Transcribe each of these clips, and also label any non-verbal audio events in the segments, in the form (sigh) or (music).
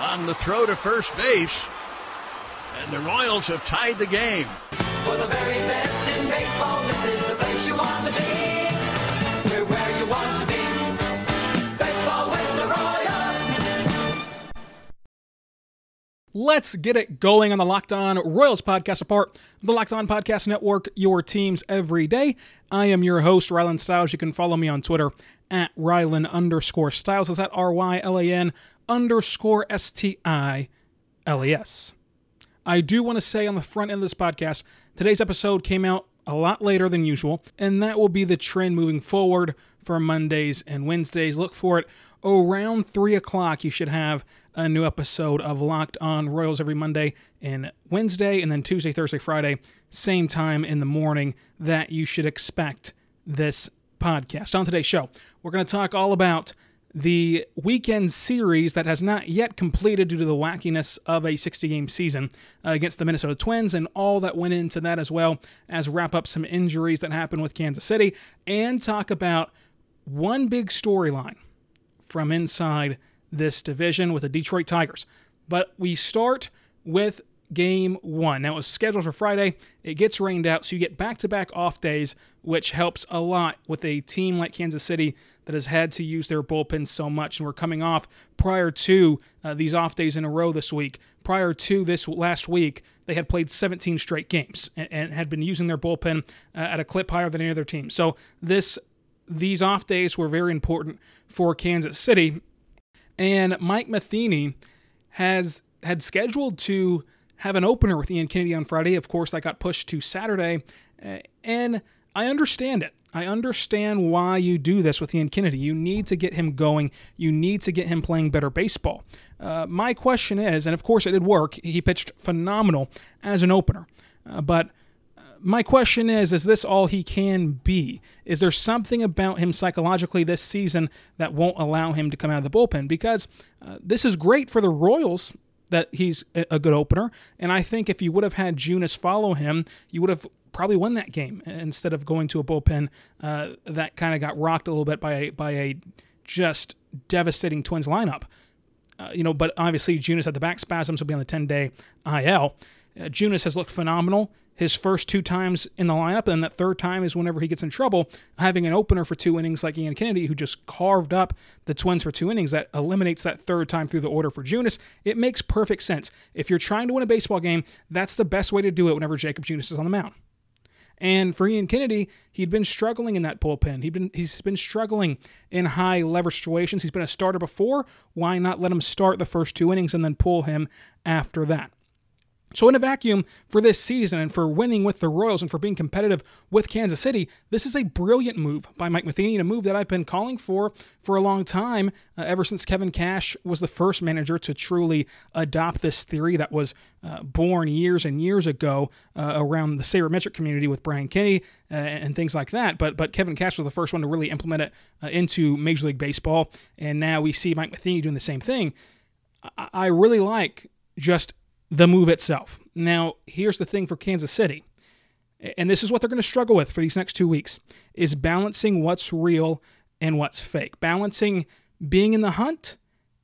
on the throw to first base. And the Royals have tied the game. For the very best in baseball, this is the place you want to be. We're where you want to be. Baseball with the Royals. Let's get it going on the Locked On Royals podcast, apart the Locked On Podcast Network, your teams every day. I am your host, Rylan Stiles. You can follow me on Twitter at Rylan underscore Stiles. Is that R Y L A N underscore S T I L E S. I do want to say on the front end of this podcast, today's episode came out a lot later than usual, and that will be the trend moving forward for Mondays and Wednesdays. Look for it around 3 o'clock. You should have a new episode of Locked On Royals every Monday and Wednesday, and then Tuesday, Thursday, Friday, same time in the morning that you should expect this podcast. On today's show, we're going to talk all about the weekend series that has not yet completed due to the wackiness of a 60 game season uh, against the Minnesota Twins and all that went into that, as well as wrap up some injuries that happened with Kansas City and talk about one big storyline from inside this division with the Detroit Tigers. But we start with game one. Now, it was scheduled for Friday. It gets rained out, so you get back to back off days, which helps a lot with a team like Kansas City that has had to use their bullpen so much. And we're coming off prior to uh, these off days in a row this week. Prior to this last week, they had played 17 straight games and, and had been using their bullpen uh, at a clip higher than any other team. So, this these off days were very important for Kansas City. And Mike Matheny has had scheduled to have an opener with Ian Kennedy on Friday. Of course, that got pushed to Saturday. Uh, and I understand it. I understand why you do this with Ian Kennedy. You need to get him going. You need to get him playing better baseball. Uh, my question is, and of course it did work, he pitched phenomenal as an opener. Uh, but my question is is this all he can be is there something about him psychologically this season that won't allow him to come out of the bullpen because uh, this is great for the royals that he's a good opener. And i think if you would have had junis follow him you would have probably won that game instead of going to a bullpen uh, that kind of got rocked a little bit by a, by a just devastating twins lineup. Uh, you know but obviously junis had the back spasms will be on the 10 day il uh, Junis has looked phenomenal his first two times in the lineup, and that third time is whenever he gets in trouble, having an opener for two innings like Ian Kennedy, who just carved up the Twins for two innings. That eliminates that third time through the order for Junis. It makes perfect sense. If you're trying to win a baseball game, that's the best way to do it whenever Jakob Junis is on the mound. And for Ian Kennedy, he'd been struggling in that bullpen. He'd been he's been struggling in high leverage situations. He's been a starter before. Why not let him start the first two innings and then pull him after that? So, in a vacuum for this season and for winning with the Royals and for being competitive with Kansas City, this is a brilliant move by Mike Matheny, and a move that I've been calling for for a long time, uh, ever since Kevin Cash was the first manager to truly adopt this theory that was uh, born years and years ago uh, around the sabermetric community with Brian Kenny uh, and things like that. But but Kevin Cash was the first one to really implement it uh, into Major League Baseball, and now we see Mike Matheny doing the same thing. I, I really like just the move itself. Now, here's the thing for Kansas City, and this is what they're going to struggle with for these next two weeks, is balancing what's real and what's fake. Balancing being in the hunt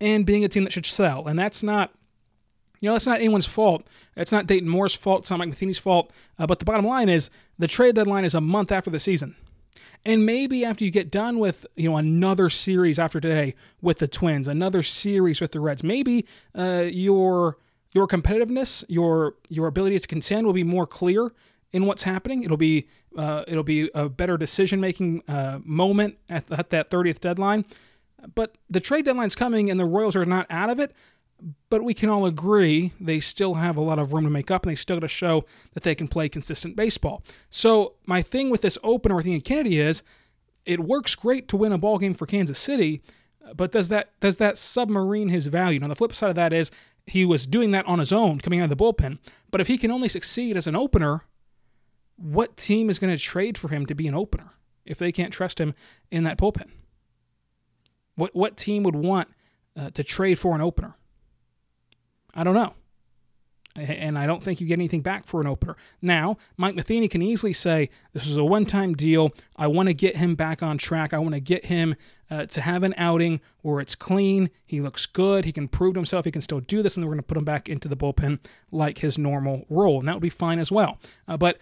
and being a team that should sell. And that's not, you know, that's not anyone's fault. It's not Dayton Moore's fault. It's not Mike Matheny's fault. Uh, but the bottom line is the trade deadline is a month after the season. And maybe after you get done with, you know, another series after today with the Twins, another series with the Reds, maybe uh, your – your competitiveness, your your ability to contend will be more clear in what's happening. It'll be uh, it'll be a better decision making uh, moment at, at that 30th deadline. But the trade deadline's coming, and the Royals are not out of it. But we can all agree they still have a lot of room to make up, and they still got to show that they can play consistent baseball. So my thing with this opener with Ian Kennedy is, it works great to win a ball game for Kansas City but does that does that submarine his value? Now the flip side of that is he was doing that on his own coming out of the bullpen. But if he can only succeed as an opener, what team is going to trade for him to be an opener if they can't trust him in that bullpen? What what team would want uh, to trade for an opener? I don't know. And I don't think you get anything back for an opener. Now, Mike Matheny can easily say, This is a one time deal. I want to get him back on track. I want to get him uh, to have an outing where it's clean. He looks good. He can prove to himself he can still do this. And we're going to put him back into the bullpen like his normal role. And that would be fine as well. Uh, but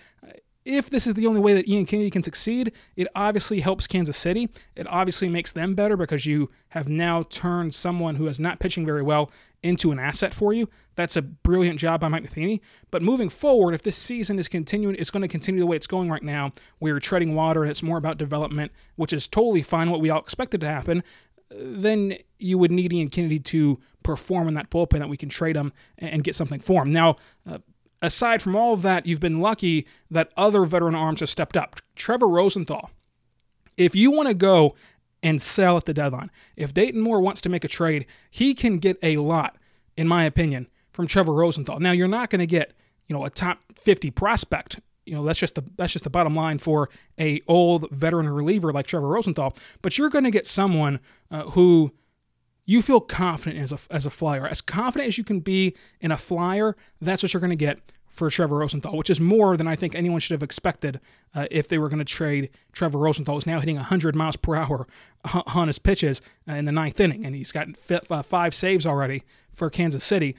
if this is the only way that Ian Kennedy can succeed, it obviously helps Kansas City. It obviously makes them better because you have now turned someone who is not pitching very well into an asset for you. That's a brilliant job by Mike Matheny. But moving forward, if this season is continuing, it's going to continue the way it's going right now, you're treading water and it's more about development, which is totally fine, what we all expected to happen. Then you would need Ian Kennedy to perform in that bullpen that we can trade him and get something for him. Now, uh, aside from all of that, you've been lucky that other veteran arms have stepped up. Trevor Rosenthal, if you want to go and sell at the deadline, if Dayton Moore wants to make a trade, he can get a lot, in my opinion, from Trevor Rosenthal. Now, you're not going to get, you know, a top 50 prospect. You know, that's just the that's just the bottom line for a old veteran reliever like Trevor Rosenthal. But you're going to get someone uh, who you feel confident as a, as a flyer. As confident as you can be in a flyer, that's what you're going to get for Trevor Rosenthal, which is more than I think anyone should have expected uh, if they were going to trade Trevor Rosenthal. Who's now hitting 100 miles per hour on his pitches uh, in the ninth inning, and he's got uh, five saves already for Kansas City.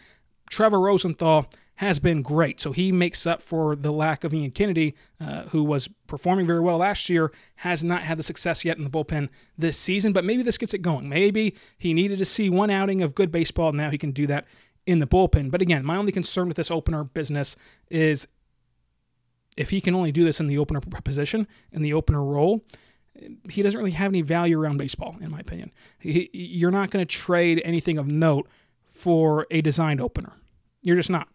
Trevor Rosenthal has been great. So he makes up for the lack of Ian Kennedy, uh, who was performing very well last year, has not had the success yet in the bullpen this season, but maybe this gets it going. Maybe he needed to see one outing of good baseball. Now he can do that in the bullpen. But again, my only concern with this opener business is if he can only do this in the opener position, in the opener role, he doesn't really have any value around baseball, in my opinion. He, you're not going to trade anything of note for a designed opener. You're just not.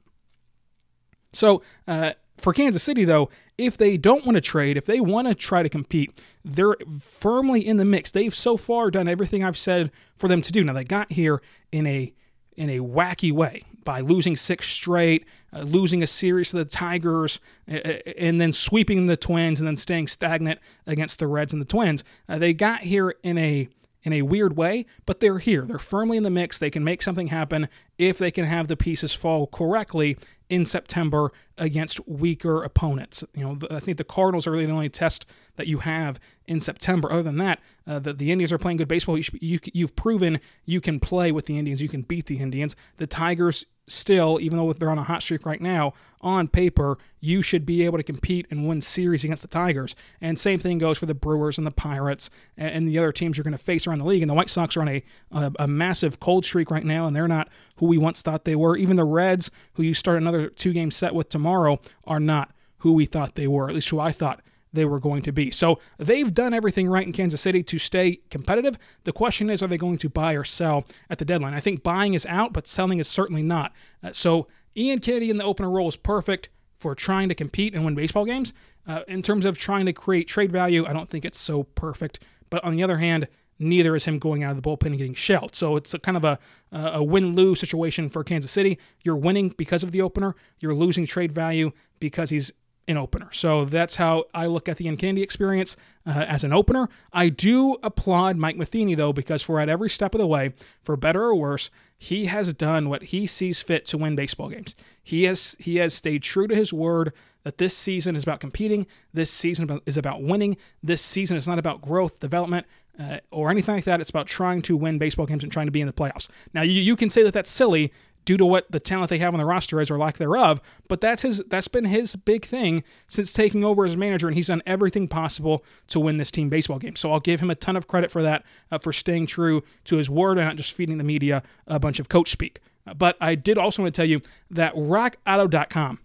So uh, for Kansas City, though, if they don't want to trade, if they want to try to compete, they're firmly in the mix. They've so far done everything I've said for them to do. Now they got here in a in a wacky way by losing six straight, uh, losing a series to the Tigers, uh, and then sweeping the Twins, and then staying stagnant against the Reds and the Twins. Uh, they got here in a in a weird way, but they're here. They're firmly in the mix. They can make something happen if they can have the pieces fall correctly in September against weaker opponents. You know, I think the Cardinals are really the only test that you have in September. Other than that, uh, the, the Indians are playing good baseball. You, you, you've proven you can play with the Indians. You can beat the Indians. The Tigers still, even though they're on a hot streak right now, on paper, you should be able to compete and win series against the Tigers. And same thing goes for the Brewers and the Pirates and the other teams you're going to face around the league. And the White Sox are on a, a, a massive cold streak right now, and they're not who we once thought they were. Even the Reds, who you start another two game set with tomorrow, are not who we thought they were, at least who I thought they were going to be. So they've done everything right in Kansas City to stay competitive. The question is, are they going to buy or sell at the deadline? I think buying is out, but selling is certainly not. Uh, so Ian Kennedy in the opener role is perfect for trying to compete and win baseball games. Uh, in terms of trying to create trade value, I don't think it's so perfect. But on the other hand, neither is him going out of the bullpen and getting shelled. So it's a kind of a, a win lose situation for Kansas City. You're winning because of the opener, you're losing trade value because he's an opener. So that's how I look at the Kennedy experience uh, as an opener. I do applaud Mike Matheny, though, because for at every step of the way, for better or worse, he has done what he sees fit to win baseball games. He has he has stayed true to his word that this season is about competing. This season is about winning. This season is not about growth, development, uh, or anything like that. It's about trying to win baseball games and trying to be in the playoffs. Now, you, you can say that that's silly due to what the talent they have on the roster is or lack thereof. But that's his that's been his big thing since taking over as manager, and he's done everything possible to win this team baseball game. So I'll give him a ton of credit for that, uh, for staying true to his word and not just feeding the media a bunch of coach speak. Uh, but I did also want to tell you that RockAuto.com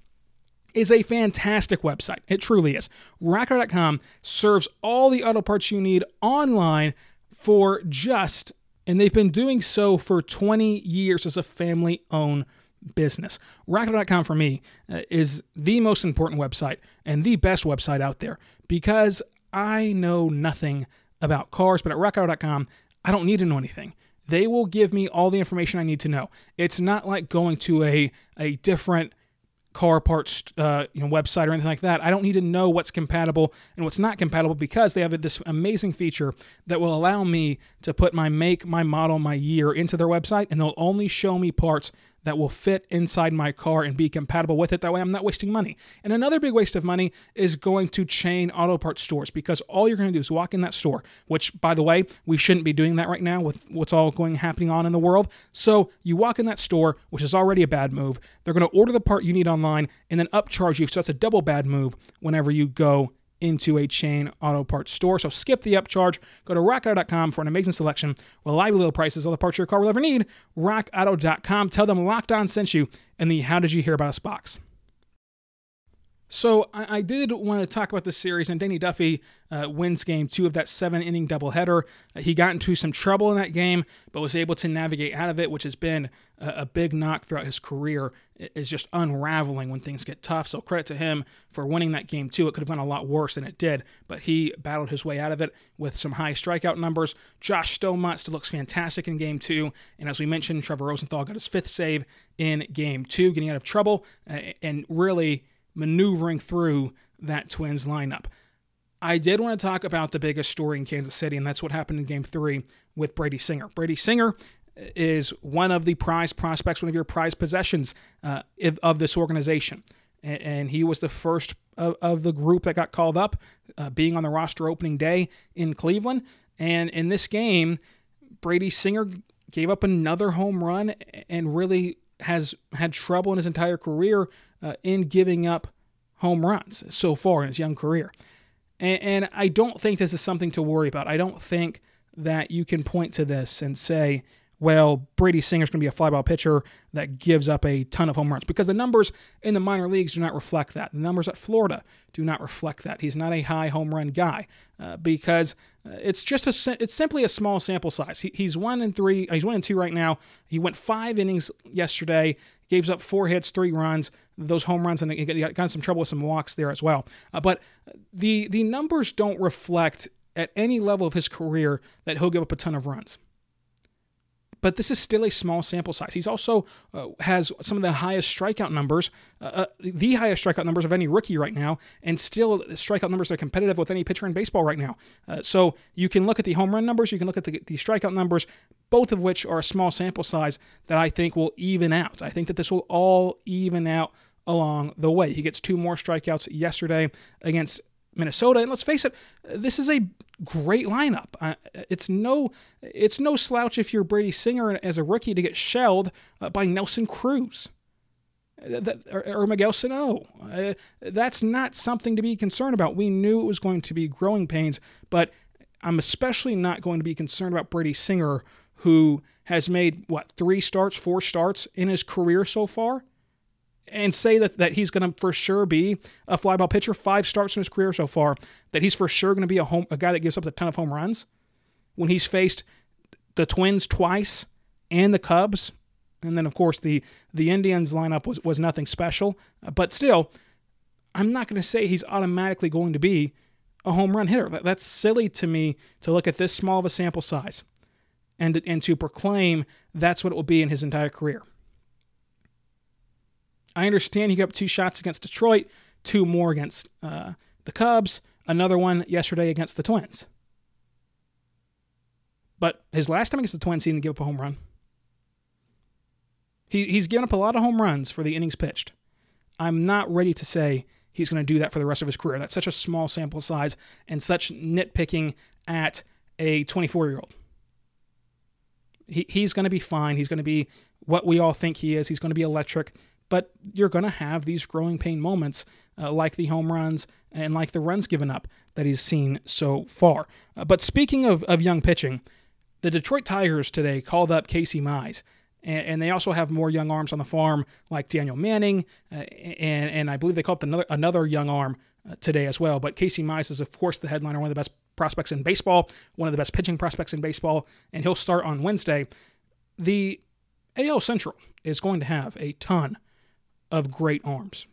is a fantastic website. It truly is. RockAuto.com serves all the auto parts you need online for just and they've been doing so for 20 years as a family owned business. RockAuto.com for me uh, is the most important website and the best website out there because I know nothing about cars, but at RockAuto.com, I don't need to know anything. They will give me all the information I need to know. It's not like going to a a different car parts uh, you know website or anything like that. I don't need to know what's compatible and what's not compatible because they have this amazing feature that will allow me to put my make, my model, my year into their website, and they'll only show me parts that will fit inside my car and be compatible with it. That way, I'm not wasting money. And another big waste of money is going to chain auto parts stores because all you're going to do is walk in that store, which, by the way, we shouldn't be doing that right now with what's all going happening on in the world. So you walk in that store, which is already a bad move. They're going to order the part you need online and then upcharge you. So that's a double bad move whenever you go into a chain auto parts store. So skip the upcharge. Go to rockauto.com for an amazing selection, reliable low prices, all the parts your car will ever need. Rockauto.com. Tell them Locked On sent you in the How Did You Hear About Us box. So I, I, did want to talk about this series, and Danny Duffy uh, wins game two of that seven inning doubleheader. Uh, he got into some trouble in that game, but was able to navigate out of it, which has been a, a big knock throughout his career. Is just unraveling when things get tough. So credit to him for winning that game too. It could have gone a lot worse than it did, but he battled his way out of it with some high strikeout numbers. Josh Staumont still looks fantastic in game two, and as we mentioned, Trevor Rosenthal got his fifth save in game two, getting out of trouble uh, and really maneuvering through that Twins lineup. I did want to talk about the biggest story in Kansas City, and that's what happened in game three with Brady Singer. Brady Singer is one of the prize prospects, one of your prize possessions uh, of this organization. And he was the first of, the group that got called up, uh, being on the roster opening day in Cleveland. And in this game, Brady Singer gave up another home run and really has had trouble in his entire career uh, in giving up home runs so far in his young career. And, and I don't think this is something to worry about. I don't think that you can point to this and say, well, Brady Singer's going to be a flyball pitcher that gives up a ton of home runs because the numbers in the minor leagues do not reflect that. The numbers at Florida do not reflect that. He's not a high home run guy uh, because uh, it's just a it's simply a small sample size. He, he's one and three. He's one and two right now. He went five innings yesterday. Gave up four hits, three runs. Those home runs and he got, some trouble with some walks there as well. Uh, but the the numbers don't reflect at any level of his career that he'll give up a ton of runs but this is still a small sample size. He's also uh, has some of the highest strikeout numbers, uh, uh, the highest strikeout numbers of any rookie right now, and still strikeout numbers are competitive with any pitcher in baseball right now. Uh, so you can look at the home run numbers, you can look at the, the strikeout numbers, both of which are a small sample size that I think will even out. I think that this will all even out along the way. He gets two more strikeouts yesterday against Minnesota. And let's face it, this is a great lineup. Uh, it's no it's no slouch if you're Brady Singer as a rookie to get shelled uh, by Nelson Cruz. Uh, that, or, or, Miguel Sano. That's not something to be concerned about. We knew it was going to be growing pains, but I'm especially not going to be concerned about Brady Singer, who has made, what, three starts, four starts in his career so far? And say that, that he's going to for sure be a flyball pitcher, five starts in his career so far, that he's for sure going to be a home a guy that gives up a ton of home runs when he's faced the Twins twice and the Cubs, and then of course the the Indians lineup was was nothing special, but still, I'm not going to say he's automatically going to be a home run hitter. That, that's silly to me to look at this small of a sample size and and to proclaim that's what it will be in his entire career. I understand he got two shots against Detroit, two more against uh, the Cubs, another one yesterday against the Twins. But his last time against the Twins, he didn't give up a home run. He, he's given up a lot of home runs for the innings pitched. I'm not ready to say he's going to do that for the rest of his career. That's such a small sample size and such nitpicking at a 24 year old. He, he's going to be fine. He's going to be what we all think he is. He's going to be electric but you're going to have these growing pain moments uh, like the home runs and like the runs given up that he's seen so far. Uh, but speaking of, of young pitching, the Detroit Tigers today called up Casey Mize. And, and they also have more young arms on the farm, like Daniel Manning, uh, and and I believe they called up another another young arm uh, today as well. But Casey Mize is of course the headliner, one of the best prospects in baseball, one of the best pitching prospects in baseball, and he'll start on Wednesday. The AL Central is going to have a ton of great arms.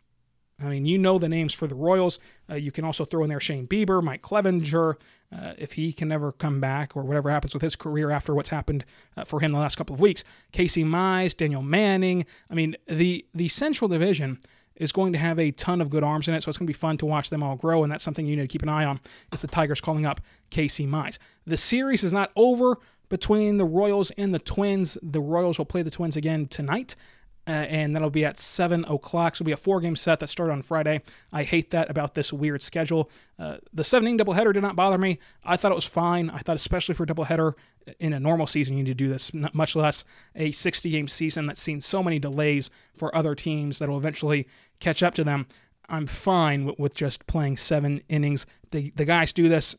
I mean, you know the names for the Royals. Uh, you can also throw in there Shane Bieber, Mike Clevinger, uh, if he can never come back or whatever happens with his career after what's happened uh, for him the last couple of weeks. Casey Mize, Daniel Manning. I mean, the the Central Division is going to have a ton of good arms in it, so it's going to be fun to watch them all grow, and that's something you need to keep an eye on. It's the Tigers calling up Casey Mize. The series is not over between the Royals and the Twins. The Royals will play the Twins again tonight uh, and that'll be at 7 o'clock. So it'll be a four game set that started on Friday. I hate that about this weird schedule. Uh, the seven inning doubleheader did not bother me. I thought it was fine. I thought, especially for a doubleheader in a normal season, you need to do this, much less a 60 game season that's seen so many delays for other teams that will eventually catch up to them. I'm fine with, with just playing seven innings. The, the guys do this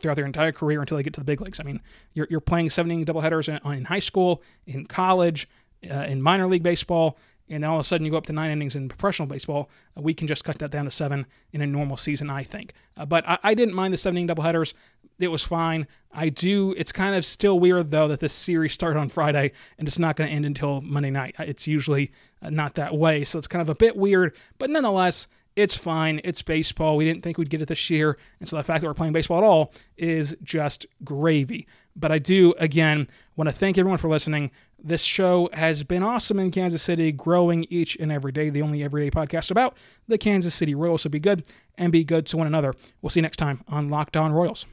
throughout their entire career until they get to the big leagues. I mean, you're, you're playing seven inning doubleheaders in, in high school, in college, uh, in minor league baseball, and all of a sudden you go up to nine innings in professional baseball. Uh, we can just cut that down to seven in a normal season, I think. Uh, but I, I, didn't mind the seven inning doubleheaders. It was fine. I do. It's kind of still weird though that this series (laughs) started on Friday and it's not going to end until Monday night. It's usually uh, not that way, so it's kind of a bit weird. But nonetheless, it's fine. It's baseball. We didn't think we'd get it this year. And so the fact that we're playing baseball at all is just gravy. But I do, again, want to thank everyone for listening. This show has been awesome in Kansas City, growing each and every day. The only everyday podcast about the Kansas City Royals. So be good and be good to one another. We'll see you next time on Locked On Royals.